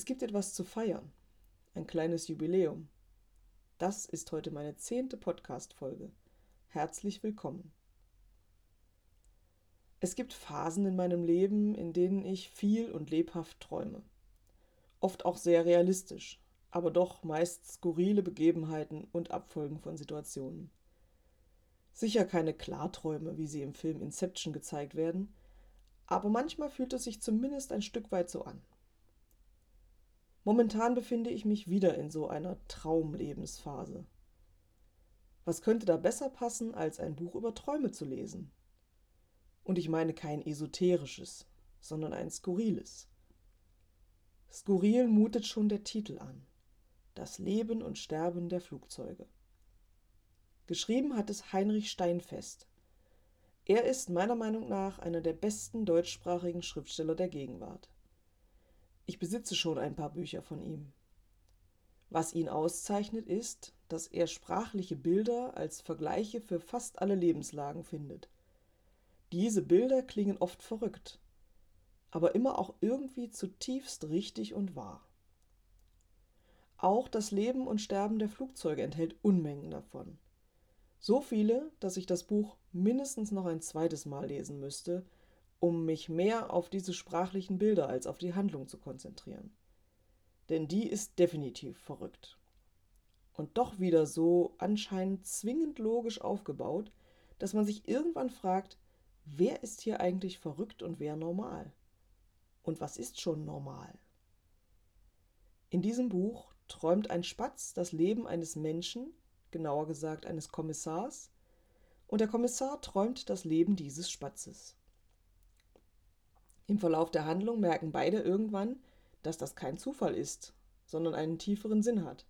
Es gibt etwas zu feiern, ein kleines Jubiläum. Das ist heute meine zehnte Podcast-Folge. Herzlich willkommen. Es gibt Phasen in meinem Leben, in denen ich viel und lebhaft träume. Oft auch sehr realistisch, aber doch meist skurrile Begebenheiten und Abfolgen von Situationen. Sicher keine Klarträume, wie sie im Film Inception gezeigt werden, aber manchmal fühlt es sich zumindest ein Stück weit so an. Momentan befinde ich mich wieder in so einer Traumlebensphase. Was könnte da besser passen, als ein Buch über Träume zu lesen? Und ich meine kein esoterisches, sondern ein skurriles. Skurril mutet schon der Titel an. Das Leben und Sterben der Flugzeuge. Geschrieben hat es Heinrich Steinfest. Er ist meiner Meinung nach einer der besten deutschsprachigen Schriftsteller der Gegenwart. Ich besitze schon ein paar Bücher von ihm. Was ihn auszeichnet, ist, dass er sprachliche Bilder als Vergleiche für fast alle Lebenslagen findet. Diese Bilder klingen oft verrückt, aber immer auch irgendwie zutiefst richtig und wahr. Auch das Leben und Sterben der Flugzeuge enthält Unmengen davon. So viele, dass ich das Buch mindestens noch ein zweites Mal lesen müsste, um mich mehr auf diese sprachlichen Bilder als auf die Handlung zu konzentrieren. Denn die ist definitiv verrückt. Und doch wieder so anscheinend zwingend logisch aufgebaut, dass man sich irgendwann fragt, wer ist hier eigentlich verrückt und wer normal? Und was ist schon normal? In diesem Buch träumt ein Spatz das Leben eines Menschen, genauer gesagt eines Kommissars, und der Kommissar träumt das Leben dieses Spatzes. Im Verlauf der Handlung merken beide irgendwann, dass das kein Zufall ist, sondern einen tieferen Sinn hat.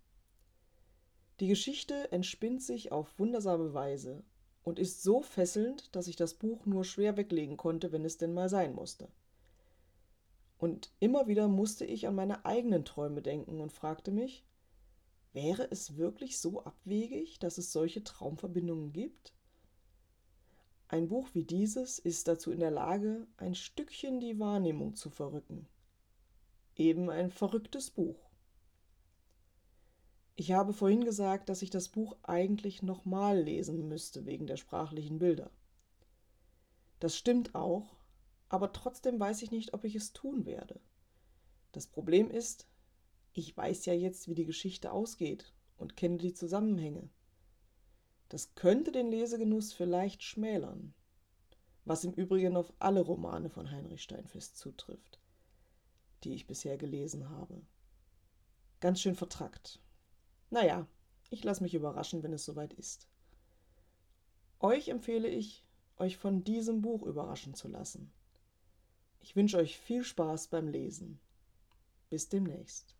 Die Geschichte entspinnt sich auf wundersame Weise und ist so fesselnd, dass ich das Buch nur schwer weglegen konnte, wenn es denn mal sein musste. Und immer wieder musste ich an meine eigenen Träume denken und fragte mich, wäre es wirklich so abwegig, dass es solche Traumverbindungen gibt? Ein Buch wie dieses ist dazu in der Lage, ein Stückchen die Wahrnehmung zu verrücken. Eben ein verrücktes Buch. Ich habe vorhin gesagt, dass ich das Buch eigentlich nochmal lesen müsste wegen der sprachlichen Bilder. Das stimmt auch, aber trotzdem weiß ich nicht, ob ich es tun werde. Das Problem ist, ich weiß ja jetzt, wie die Geschichte ausgeht und kenne die Zusammenhänge. Das könnte den Lesegenuss vielleicht schmälern, was im Übrigen auf alle Romane von Heinrich Steinfest zutrifft, die ich bisher gelesen habe. Ganz schön vertrackt. Naja, ich lasse mich überraschen, wenn es soweit ist. Euch empfehle ich, euch von diesem Buch überraschen zu lassen. Ich wünsche euch viel Spaß beim Lesen. Bis demnächst.